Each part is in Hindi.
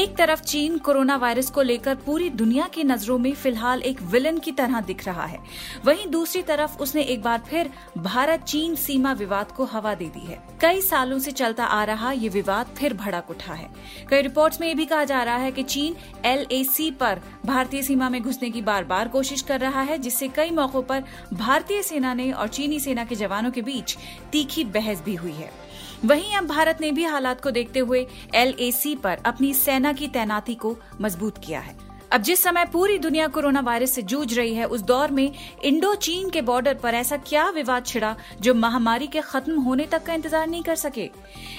एक तरफ़ चीन कोरोना वायरस को लेकर पूरी दुनिया की नज़रों में फ़िलहाल एक विलन की तरह दिख रहा है। वहीं दूसरी तरफ़ उसने एक बार फिर भारत चीन सीमा विवाद को हवा दे दी है। कई सालों से चलता आ रहा ये विवाद फिर भड़क उठा है। कई रिपोर्ट्स में ये भी कहा जा रहा है कि चीन एलएसी पर भारतीय सीमा में घुसने की बार बार कोशिश कर रहा है, जिससे कई मौकों पर भारतीय सेना ने और चीनी सेना के जवानों के बीच तीखी बहस भी हुई है। वहीं अब भारत ने भी हालात को देखते हुए एलएसी पर अपनी सेना की तैनाती को मज़बूत किया है। अब जिस समय पूरी दुनिया कोरोना वायरस से जूझ रही है, उस दौर में इंडो चीन के बॉर्डर पर ऐसा क्या विवाद छिड़ा जो महामारी के खत्म होने तक का इंतज़ार नहीं कर सके?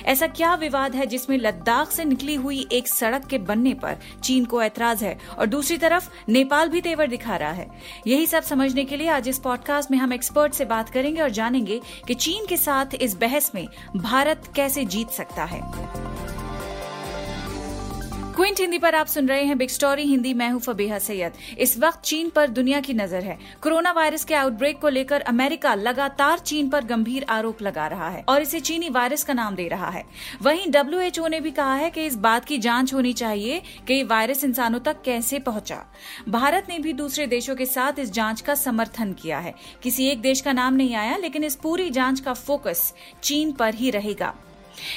ऐसा क्या विवाद है जिसमें लद्दाख से निकली हुई एक सड़क के बनने पर चीन को ऐतराज है और दूसरी तरफ़ नेपाल भी तेवर दिखा रहा है? यही सब समझने के लिए आज इस पॉडकास्ट में हम एक्सपर्ट से बात करेंगे और जानेंगे कि चीन के साथ इस बहस में भारत कैसे जीत सकता है। क्विंट हिंदी पर आप सुन रहे हैं बिग स्टोरी, हिंदी मैं हूँ फबीहा सैयद। इस वक्त चीन पर दुनिया की नज़र है। कोरोना वायरस के आउटब्रेक को लेकर अमेरिका लगातार चीन पर गंभीर आरोप लगा रहा है और इसे चीनी वायरस का नाम दे रहा है। वहीं डब्ल्यूएचओ ने भी कहा है कि इस बात की जाँच होनी चाहिए कि ये वायरस इंसानों तक कैसे पहुँचा। भारत ने भी दूसरे देशों के साथ इस जाँच का समर्थन किया है। किसी एक देश का नाम नहीं आया, लेकिन इस पूरी जाँच का फोकस चीन पर ही रहेगा।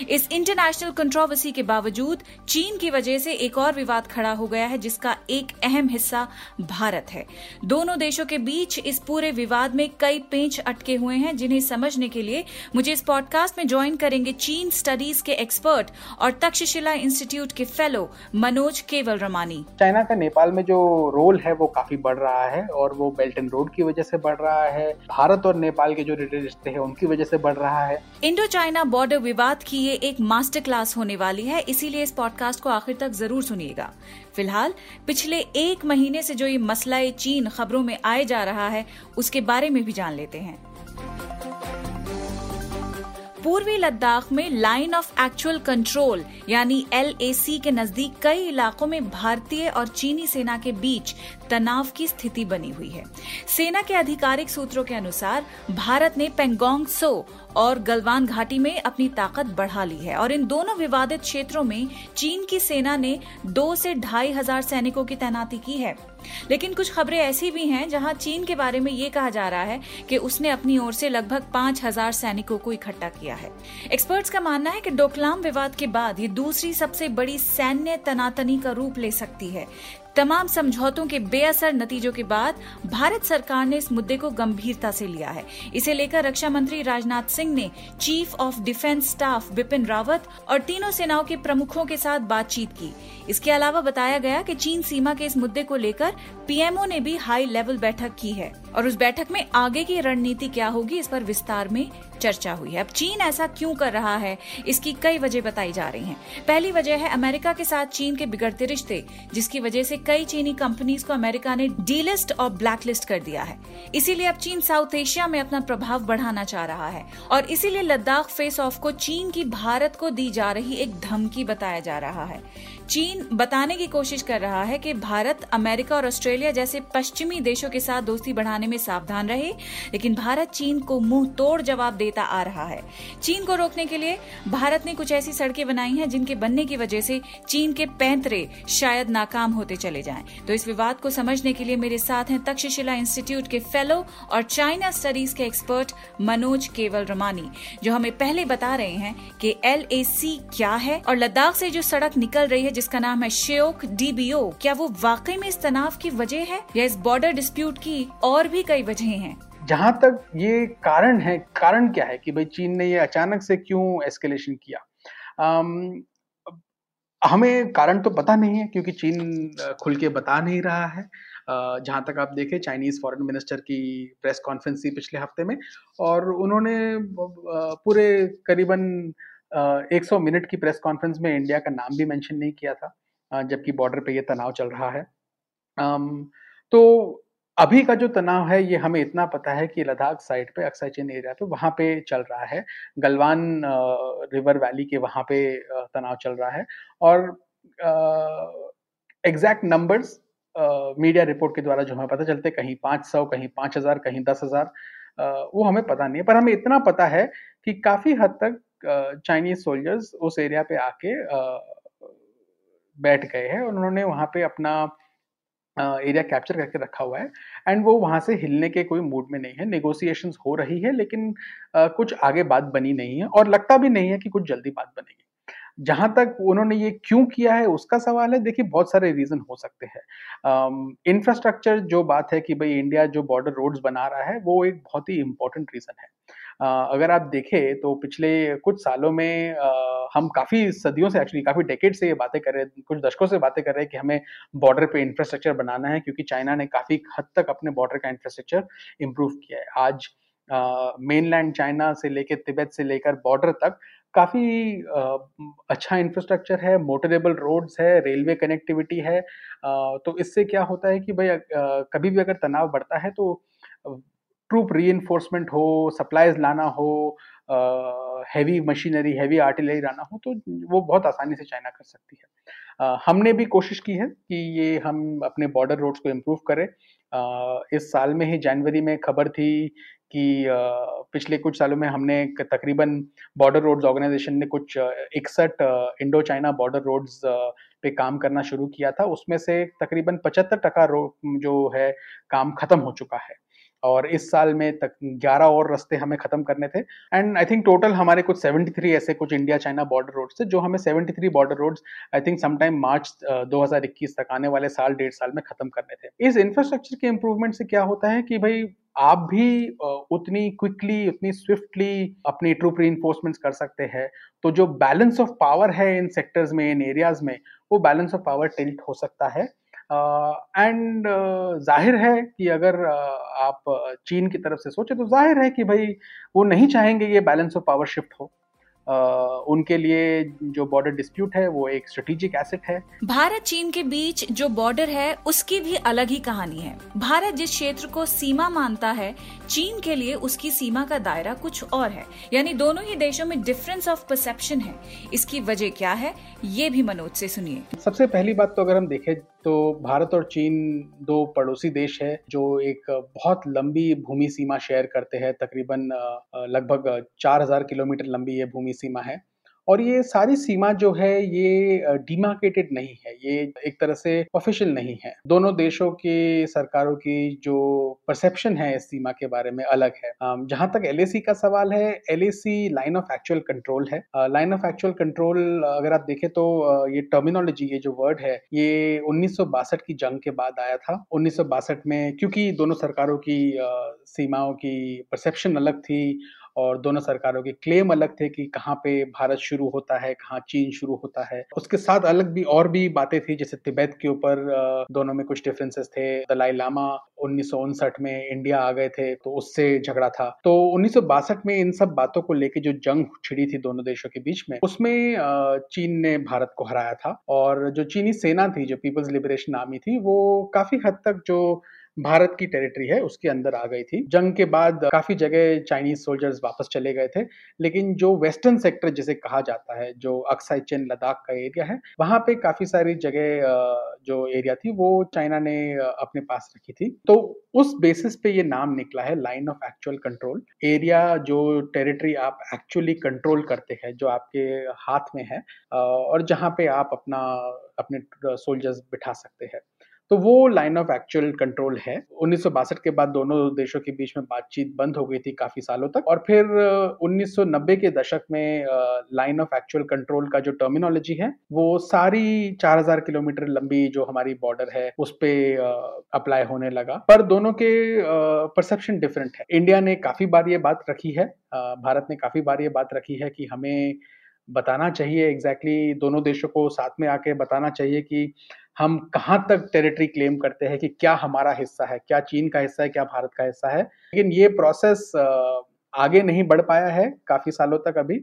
इस इंटरनेशनल कंट्रोवर्सी के बावजूद चीन की वजह से एक और विवाद खड़ा हो गया है जिसका एक अहम हिस्सा भारत है। दोनों देशों के बीच इस पूरे विवाद में कई पेंच अटके हुए हैं जिन्हें समझने के लिए मुझे इस पॉडकास्ट में ज्वाइन करेंगे चीन स्टडीज़ के एक्सपर्ट और तक्षशिला इंस्टीट्यूट के फेलो मनोज केवल रमानी चाइना का नेपाल में जो रोल है वो काफ़ी बढ़ रहा है और वो बेल्ट एंड रोड की वजह से बढ़ रहा है। भारत और नेपाल के जो रिश्ते हैं उनकी वजह से बढ़ रहा है। इंडो चाइना बॉर्डर विवाद की ये एक मास्टर क्लास होने वाली है, इसीलिए इस पॉडकास्ट को आखिर तक ज़रूर सुनिएगा। फ़िलहाल, पिछले एक महीने से जो ये मसला चीन खबरों में आए जा रहा है, उसके बारे में भी जान लेते हैं। पूर्वी लद्दाख में लाइन ऑफ़ एक्चुअल कंट्रोल यानी एलएसी के नज़दीक कई इलाकों में भारतीय और चीनी सेना के बीच तनाव की स्थिति बनी हुई है। सेना के आधिकारिक सूत्रों के अनुसार, भारत ने पेंगोंग, सो और गलवान घाटी में अपनी ताकत बढ़ा ली है और इन दोनों विवादित क्षेत्रों में चीन की सेना ने दो से ढाई हज़ार सैनिकों की तैनाती की है। लेकिन कुछ खबरें ऐसी भी हैं जहाँ चीन के बारे में ये कहा जा रहा है कि उसने अपनी ओर से लगभग पाँच हज़ार सैनिकों को इकट्ठा किया है। एक्सपर्ट्स का मानना है कि डोकलाम विवाद के बाद ये दूसरी सबसे बड़ी सैन्य तनातनी का रूप ले सकती है तमाम समझौतों के बेअसर नतीजों के बाद भारत सरकार ने इस मुद्दे को गंभीरता से लिया है। इसे लेकर रक्षा मंत्री राजनाथ सिंह ने chief of defence staff Bipin Rawat और तीनों सेनाओं के प्रमुखों के साथ बातचीत की। इसके अलावा बताया गया कि चीन सीमा के इस मुद्दे को लेकर पीएमओ ने भी हाई लेवल बैठक की है। और उस बैठक में आगे की रणनीति क्या होगी, इस पर विस्तार में चर्चा हुई है। अब चीन ऐसा क्यों कर रहा है, इसकी कई वजह बताई जा रही हैं। पहली वजह है, अमेरिका के साथ चीन के बिगड़ते रिश्ते, जिसकी वजह से कई चीनी कंपनीज़ को अमेरिका ने डीलिस्ट और ब्लैकलिस्ट कर दिया है। इसीलिए अब चीन साउथ एशिया में अपना प्रभाव बढ़ाना चाह रहा है और इसीलिए लद्दाख फेस ऑफ़ को चीन की भारत को दी जा रही एक धमकी बताया जा रहा है। चीन बताने की कोशिश कर रहा है कि भारत, अमेरिका और ऑस्ट्रेलिया जैसे पश्चिमी देशों के साथ दोस्ती बढ़ाने में सावधान रहे, लेकिन भारत चीन को मुँह तोड़ जवाब देता आ रहा है। चीन को रोकने के लिए भारत ने कुछ ऐसी सड़कें बनाई हैं जिनके बनने की वजह से चीन के पैंतरे शायद नाकाम होते चले जाएँ। तो इस विवाद को समझने के लिए मेरे साथ हैं तक्षशिला इंस्टीट्यूट के फेलो और चाइना स्टडीज़ के एक्सपर्ट मनोज केवल रमानी जो हमें पहले बता रहे हैं कि एलएसी क्या है और लद्दाख से जो सड़क निकल रही है जिसका नाम है श्योक डीबीओ। क्या वो वाकई में इस तनाव की वजह है या इस बॉर्डर डिस्प्यूट की और भी कई वजह हैं? जहाँ तक ये कारण है कारण क्या है कि भाई चीन ने ये अचानक से क्यों एस्केलेशन किया? आम, हमें कारण तो पता नहीं है क्योंकि चीन खुल के बता नहीं रहा है। जहाँ तक आप देखें चाइनीज़ फॉरेन मिनिस्टर की प्रेस कॉन्फ्रेंस थी पिछले हफ़्ते में और उन्होंने पूरे करीबन 100 मिनट की प्रेस कॉन्फ्रेंस में इंडिया का नाम भी मेंशन नहीं किया था जबकि बॉर्डर पे ये तनाव चल रहा है। तो अभी का जो तनाव है, ये हमें इतना पता है कि लद्दाख साइड पे, अक्सर चीन एरिया पे, वहाँ पे चल रहा है। गलवान रिवर वैली के वहाँ पे तनाव चल रहा है। और एग्जैक्ट नंबर्स मीडिया रिपोर्ट के द्वारा जो हमें पता चलते, कहीं पाँच सौ, कहीं पाँच हज़ार, कहीं दस हज़ार वो हमें पता नहीं है। पर हमें इतना पता है कि काफ़ी हद तक चाइनीज़ सोल्जर्स उस एरिया पे आके बैठ गए हैं। उन्होंने वहाँ पे अपना एरिया कैप्चर करके रखा हुआ है। एंड वो वहाँ से हिलने के कोई मूड में नहीं है। नेगोशिएशन हो रही है, लेकिन कुछ आगे बात बनी नहीं है और लगता भी नहीं है कि कुछ जल्दी बात बनेगी। जहाँ तक उन्होंने ये क्यों किया है, उसका सवाल है। देखिए, बहुत सारे रीजन हो सकते हैं। इंफ्रास्ट्रक्चर जो बात है कि भाई इंडिया जो बॉर्डर रोड्स बना रहा है, वो एक बहुत ही इंपॉर्टेंट रीजन है। अगर आप देखें तो पिछले कुछ सालों में हम काफ़ी सदियों से एक्चुअली काफ़ी डेकेड से ये बातें कर रहे हैं कुछ दशकों से बातें कर रहे हैं कि हमें बॉर्डर पे इंफ्रास्ट्रक्चर बनाना है, क्योंकि चाइना ने काफ़ी हद तक अपने बॉर्डर का इंफ्रास्ट्रक्चर इम्प्रूव किया है। आज मेनलैंड चाइना से लेकर तिब्बत से लेकर बॉर्डर तक काफ़ी अच्छा इंफ्रास्ट्रक्चर है मोटरेबल रोड्स है रेलवे कनेक्टिविटी है। तो इससे क्या होता है कि भाई कभी भी अगर तनाव बढ़ता है तो ट्रूप री हो सप्लाईज लाना हो हैवी मशीनरी हैवी आर्टिलरी लाना हो तो वो बहुत आसानी से चाइना कर सकती है। uh, हमने भी कोशिश की है कि ये हम अपने बॉर्डर रोड्स को इम्प्रूव करें। इस साल में ही जनवरी में खबर थी कि uh, पिछले कुछ सालों में हमने तकरीबन बॉर्डर रोड्स ऑर्गेनाइजेशन ने कुछ इकसठ इंडो चाइना बॉर्डर रोड्स पे काम करना शुरू किया था। उसमें से तकरीबन पचहत्तर टका जो है काम खत्म हो चुका है। और इस साल में तक 11 और रास्ते हमें खत्म करने थे। एंड आई थिंक टोटल हमारे कुछ 73 ऐसे कुछ इंडिया चाइना बॉर्डर रोड्स थे, जो हमें 73 border roads I think sometime March 2021 तक आने वाले साल, डेढ़ साल में खत्म करने थे। इस इंफ्रास्ट्रक्चर के इंप्रूवमेंट से क्या होता है कि भाई आप भी उतनी क्विकली उतनी स्विफ्टली अपनी ट्रूप री कर सकते हैं। तो जो बैलेंस ऑफ़ पावर है इन सेक्टर्स में, इन एरियाज़ में, वो बैलेंस ऑफ़ पावर टिल्ट हो सकता है। एंड ज़ाहिर है कि अगर आप चीन की तरफ़ से सोचे तो ज़ाहिर है कि भाई वो नहीं चाहेंगे ये बैलेंस ऑफ़ पावर शिफ्ट हो। उनके लिए जो बॉर्डर डिस्प्यूट है वो एक स्ट्रेटेजिक एसेट है। भारत चीन के बीच जो बॉर्डर है उसकी भी अलग ही कहानी है। भारत जिस क्षेत्र को सीमा मानता है चीन के लिए उसकी सीमा का दायरा कुछ और है। यानी दोनों ही देशों में डिफरेंस ऑफ़ परसेप्शन है। इसकी वजह क्या है ये भी मनोज से सुनिए। सबसे पहली बात तो अगर हम देखें तो भारत और चीन दो पड़ोसी देश है जो एक बहुत लंबी भूमि सीमा शेयर करते हैं। तकरीबन लगभग 4000 किलोमीटर लंबी ये भूमि सीमा है। और ये सारी सीमा जो है, ये डिमार्केटेड नहीं है। ये एक तरह से ऑफिशियल नहीं है। दोनों देशों की सरकारों की जो परसेप्शन है इस सीमा के बारे में अलग है। जहाँ तक एलएसी का सवाल है L line of actual control है। लाइन ऑफ़ एक्चुअल कंट्रोल अगर आप देखें तो ये टर्मिनोलॉजी ये जो वर्ड है, ये उन्नीस सौ बासठ की जंग के बाद आया था। उन्नीस सौ बासठ में, क्योंकि दोनों सरकारों की सीमाओं की परसेप्शन अलग थी और दोनों सरकारों के क्लेम अलग थे कि कहाँ पे भारत शुरू होता है, कहाँ चीन शुरू होता है। उसके साथ अलग भी और भी बातें थी, जैसे तिब्बत के ऊपर दोनों में कुछ डिफरेंसेस थे। दलाई लामा उन्नीस सौ उनसठ में इंडिया आ गए थे तो उससे झगड़ा था। तो उन्नीस सौ बासठ में इन सब बातों को लेके जो जंग छिड़ी थी दोनों देशों के बीच में, उसमें चीन ने भारत को हराया था। और जो चीनी सेना थी, जो पीपल्स लिबरेशन आर्मी थी, वो काफ़ी हद तक जो भारत की टेरिटरी है, उसके अंदर आ गई थी। जंग के बाद काफ़ी जगह चाइनीज़ सोल्जर्स वापस चले गए थे, लेकिन जो वेस्टर्न सेक्टर जिसे कहा जाता है, जो अक्साई चेन लद्दाख का एरिया है, वहाँ पे काफ़ी सारी जगह जो एरिया थी, वो चाइना ने अपने पास रखी थी। तो उस बेसिस पे ये नाम निकला है line of actual control area जो टेरिटरी आप एक्चुअली कंट्रोल करते हैं, जो आपके हाथ में है और जहाँ पे आप अपना, अपने सोल्जर्स बिठा सकते हैं। तो वो लाइन ऑफ़ एक्चुअल कंट्रोल है। उन्नीस के बाद दोनों देशों के बीच में बातचीत बंद हो गई थी काफ़ी सालों तक। और फिर 1990 के दशक में लाइन ऑफ़ एक्चुअल कंट्रोल का जो टर्मिनोलॉजी है, वो सारी 4000 किलोमीटर लंबी जो हमारी बॉर्डर है, उस पर अप्लाई होने लगा। पर दोनों के परसेप्शन डिफरेंट है। इंडिया ने काफ़ी बार ये बात रखी है भारत ने काफ़ी बार ये बात रखी है कि हमें बताना चाहिए एग्जैक्टली exactly दोनों देशों को साथ में आके बताना चाहिए कि हम कहाँ तक टेरिटरी क्लेम करते हैं कि क्या हमारा हिस्सा है, क्या चीन का हिस्सा है, क्या भारत का हिस्सा है। लेकिन ये प्रोसेस आगे नहीं बढ़ पाया है, काफ़ी सालों तक अभी।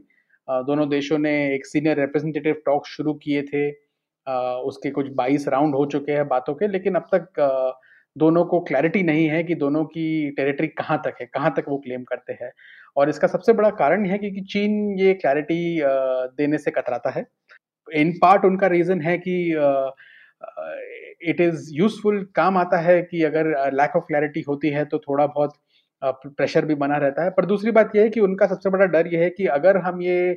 दोनों देशों ने एक सीनियर रिप्रेजेंटेटिव टॉक शुरू किए थे। उसके कुछ 22 राउंड हो चुके हैं बातों के, लेकिन अब तक दोनों को क्लैरिटी नहीं है कि दोनों की टेरिटरी कहाँ तक है, कहाँ तक वो क्लेम करते हैं। और इसका सबसे बड़ा कारण है कि चीन ये क्लैरिटी देने से कतराता है। इन पार्ट उनका रीजन है कि इट इज़ यूजफुल काम आता है कि अगर लैक ऑफ़ क्लैरिटी होती है तो थोड़ा बहुत प्रेशर भी बना रहता है। पर दूसरी बात यह है कि उनका सबसे बड़ा डर यह है कि अगर हम ये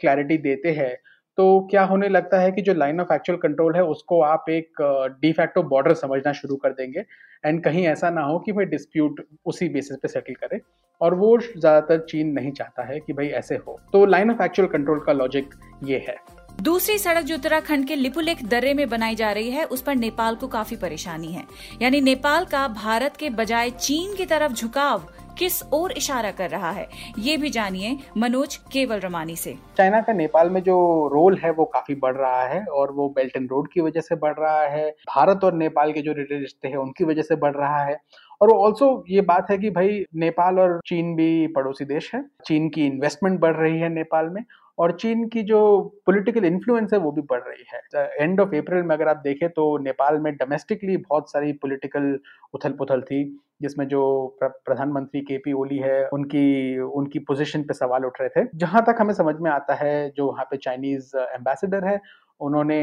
क्लैरिटी देते हैं तो क्या होने लगता है कि जो लाइन ऑफ़ एक्चुअल कंट्रोल है, उसको आप एक डिफैक्टो बॉर्डर समझना शुरू कर देंगे। एंड कहीं ऐसा ना हो कि भाई डिस्प्यूट उसी बेसिस पे सेटल करे और वो ज़्यादातर चीन नहीं चाहता है कि भाई ऐसे हो। तो लाइन ऑफ़ एक्चुअल कंट्रोल का लॉजिक ये है। दूसरी सड़क जो उत्तराखंड के लिपुलेख दर्रे में बनाई जा रही है, उस पर नेपाल को काफ़ी परेशानी है। यानी नेपाल का भारत के बजाय चीन की तरफ़ झुकाव किस ओर इशारा कर रहा है? ये भी जानिए मनोज केवल रमानी से। चाइना का नेपाल में जो रोल है, वो काफ़ी बढ़ रहा है और वो बेल्ट एंड रोड की वजह से बढ़ रहा है। भारत और नेपाल के जो रिश्ते हैं, उनकी वजह से बढ़ रहा है। और ऑल्सो ये बात है कि भाई, नेपाल और चीन भी पड़ोसी देश है। चीन की इन्वेस्टमेंट बढ़ रही है नेपाल में और चीन की जो पॉलिटिकल इन्फ्लुएंस है वो भी बढ़ रही है। एंड ऑफ़ अप्रैल में अगर आप देखें तो नेपाल में डोमेस्टिकली बहुत सारी पॉलिटिकल उथल पुथल थी, जिसमें जो प्रधानमंत्री के पी ओली है, उनकी उनकी पोजीशन पे सवाल उठ रहे थे। जहाँ तक हमें समझ में आता है, जो वहाँ पे चाइनीज़ एम्बेसडर है, उन्होंने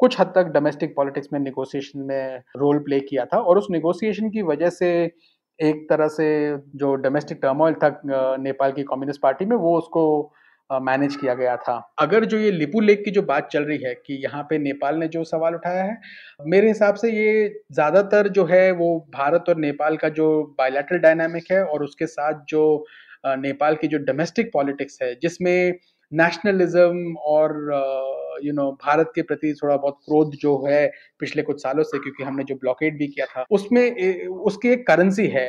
कुछ हद तक डोमेस्टिक पॉलिटिक्स में निगोसिएशन में रोल प्ले किया था और उस निगोसिएशन की वजह से एक तरह से जो डोमेस्टिक टर्मोइल था नेपाल की कम्युनिस्ट पार्टी में, वो उसको मैनेज किया गया था। अगर जो ये लिपू लेक की जो बात चल रही है कि यहाँ पे नेपाल ने जो सवाल उठाया है, मेरे हिसाब से ये ज़्यादातर जो है वो भारत और नेपाल का जो बायोलेटरल डायनामिक है और उसके साथ जो नेपाल की जो डोमेस्टिक पॉलिटिक्स है, जिसमें नेशनलिज्म और यू नो भारत के प्रति थोड़ा बहुत क्रोध जो है पिछले कुछ सालों से, क्योंकि हमने जो ब्लॉकेट भी किया था, उसमें उसकी एक करेंसी है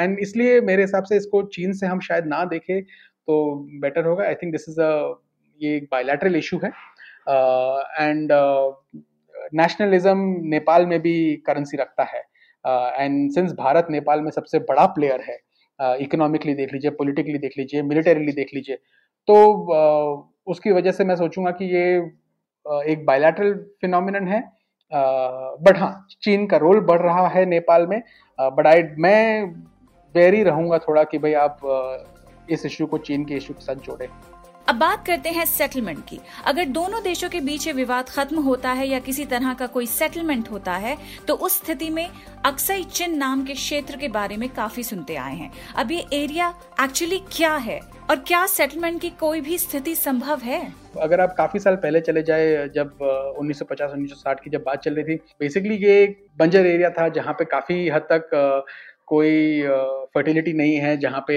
एंड इसलिए मेरे हिसाब से इसको चीन से हम शायद ना देखें तो बेटर होगा. I think this is a ये एक बायोलैटरल इशू है. एंड नेशनलिज्म नेपाल में भी करेंसी रखता है. And uh, since Bharat Nepal में सबसे बड़ा प्लेयर है इकोनॉमिकली uh, देख लीजिए पॉलिटिकली देख लीजिए मिलिटरीली देख लीजिए तो uh, उसकी वजह से मैं सोचूँगा कि ये uh, एक बायोलैटरल फिनोमिनन है. बट uh, हाँ चीन का रोल बढ़ रहा है नेपाल में बट uh, आई मैं वेरी रहूँगा थोड़ा कि भाई आप इस इश्यू को चीन के इश्यू के साथ जोड़े। अब बात करते हैं सेटलमेंट की। अगर दोनों देशों के बीच ये विवाद खत्म होता है या किसी तरह का कोई सेटलमेंट होता है तो उस स्थिति में अक्सई चिन नाम के क्षेत्र के बारे में काफ़ी सुनते आए हैं। अब ये एरिया एक्चुअली क्या है और क्या सेटलमेंट की कोई भी स्थिति संभव है? अगर आप काफ़ी साल पहले चले जाए जब 1950-1960 की जब बात चल रही थी बेसिकली ये एक बंजर एरिया था जहाँ पे काफ़ी हद तक कोई फर्टिलिटी नहीं है जहाँ पे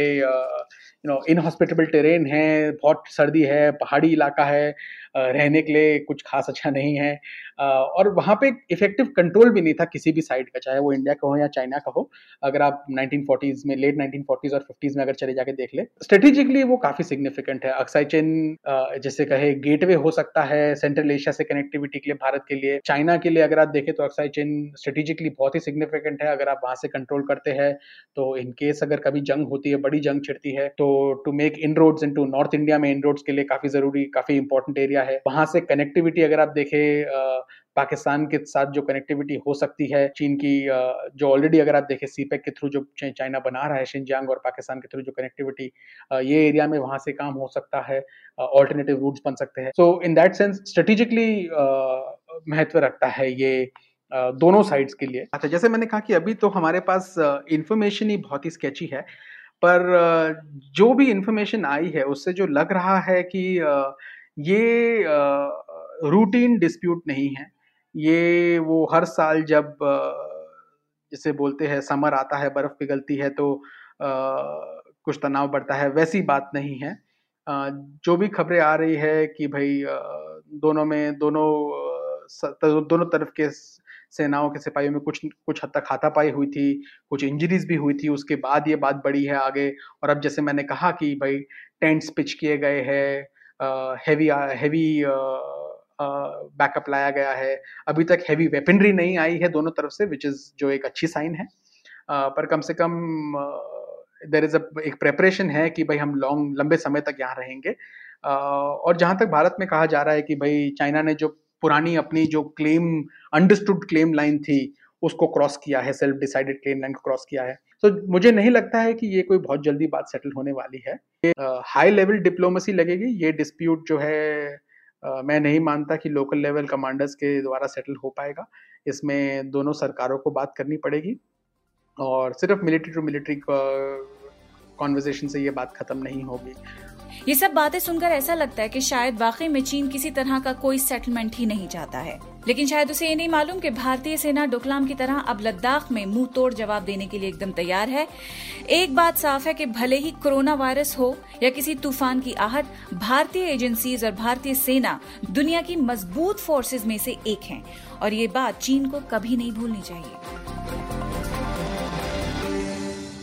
यू नो इनहॉस्पिटेबल टेरेन है, बहुत सर्दी है, पहाड़ी इलाका है रहने के लिए कुछ खास अच्छा नहीं है। और वहाँ पे इफ़ेक्टिव कंट्रोल भी नहीं था किसी भी साइड का, चाहे वो इंडिया का हो या चाइना का हो। अगर आप 1940s में लेट 1940s और 50s में अगर चले जाके देख ले स्ट्रेटेजिकली वो काफ़ी सिग्निफिकेंट है। अक्साई चेन जैसे कहे गेटवे हो सकता है सेंट्रल एशिया से कनेक्टिविटी के लिए, भारत के लिए। चाइना के लिए अगर आप देखें तो अक्साई चेन स्ट्रेटेजिकली बहुत ही सिग्निफिकेंट है। अगर आप वहाँ से कंट्रोल करते हैं तो इनकेस अगर कभी जंग होती है, बड़ी जंग छिड़ती है तो to make inroads into north India में इन रोड्स के लिए काफ़ी ज़रूरी, काफ़ी इंपॉर्टेंट एरिया है। वहाँ से कनेक्टिविटी अगर आप देखें पाकिस्तान के साथ जो कनेक्टिविटी हो सकती है, चीन की जो ऑलरेडी अगर आप देखें सीपेक के थ्रू जो चाइना बना रहा है शिनजांग और पाकिस्तान के थ्रू जो कनेक्टिविटी ये एरिया में वहाँ से काम हो सकता है ऑल्टरनेटिव रूट्स बन सकते हैं। So in that sense strategically महत्व रखता है ये दोनों साइड्स के लिए। अच्छा जैसे मैंने कहा कि अभी तो हमारे पास इंफॉर्मेशन ही बहुत ही स्केची है, पर जो भी इंफॉर्मेशन आई है, उससे जो लग रहा है कि ये रूटीन डिस्प्यूट नहीं है। ये वो हर साल जब जिसे बोलते हैं, समर आता है, बर्फ़ पिघलती है तो कुछ तनाव बढ़ता है, वैसी बात नहीं है। जो भी खबरें आ रही है कि भाई दोनों में, दोनों दोनों तरफ़ के सेनाओं के सिपाहियों में कुछ कुछ हद तक हाथापाई हुई थी, कुछ इंजरीज भी हुई थी, उसके बाद ये बात बढ़ी है आगे। और अब जैसे मैंने कहा कि भाई टेंट्स पिच किए गए हैं हैवी हैवी बैकअप लाया गया है। अभी तक हैवी वेपनरी नहीं आई है दोनों तरफ़ से विच इज़ जो एक अच्छी साइन है। पर कम से कम देर इज़ एक प्रेपरेशन है कि भाई हम लॉन्ग लंबे समय तक यहाँ रहेंगे। और जहाँ तक भारत में कहा जा रहा है कि भाई चाइना ने जो पुरानी अपनी जो क्लेम अंडरस्टूड क्लेम लाइन थी, उसको क्रॉस किया है सेल्फ डिसाइडेड क्लेम लाइन को क्रॉस किया है। तो मुझे नहीं लगता है कि ये कोई बहुत जल्दी बात सेटल होने वाली है। हाई लेवल डिप्लोमेसी लगेगी। ये डिस्प्यूट जो है मैं नहीं मानता कि लोकल लेवल कमांडर्स के द्वारा सेटल हो पाएगा। इसमें दोनों सरकारों को बात करनी पड़ेगी और सिर्फ़ मिलिट्री टू मिलिट्री कॉन्वर्जेशन से ये बात खत्म नहीं होगी। ये सब बातें सुनकर ऐसा लगता है कि शायद वाकई में चीन किसी तरह का कोई सेटलमेंट ही नहीं चाहता है। लेकिन शायद उसे ये नहीं मालूम कि भारतीय सेना डोकलाम की तरह अब लद्दाख में मुँह तोड़ जवाब देने के लिए एकदम तैयार है। एक बात साफ़ है कि भले ही कोरोना वायरस हो या किसी तूफ़ान की आहट, भारतीय एजेंसीज और भारतीय सेना दुनिया की मज़बूत फोर्सेज में से एक है। और ये बात चीन को कभी नहीं भूलनी चाहिए।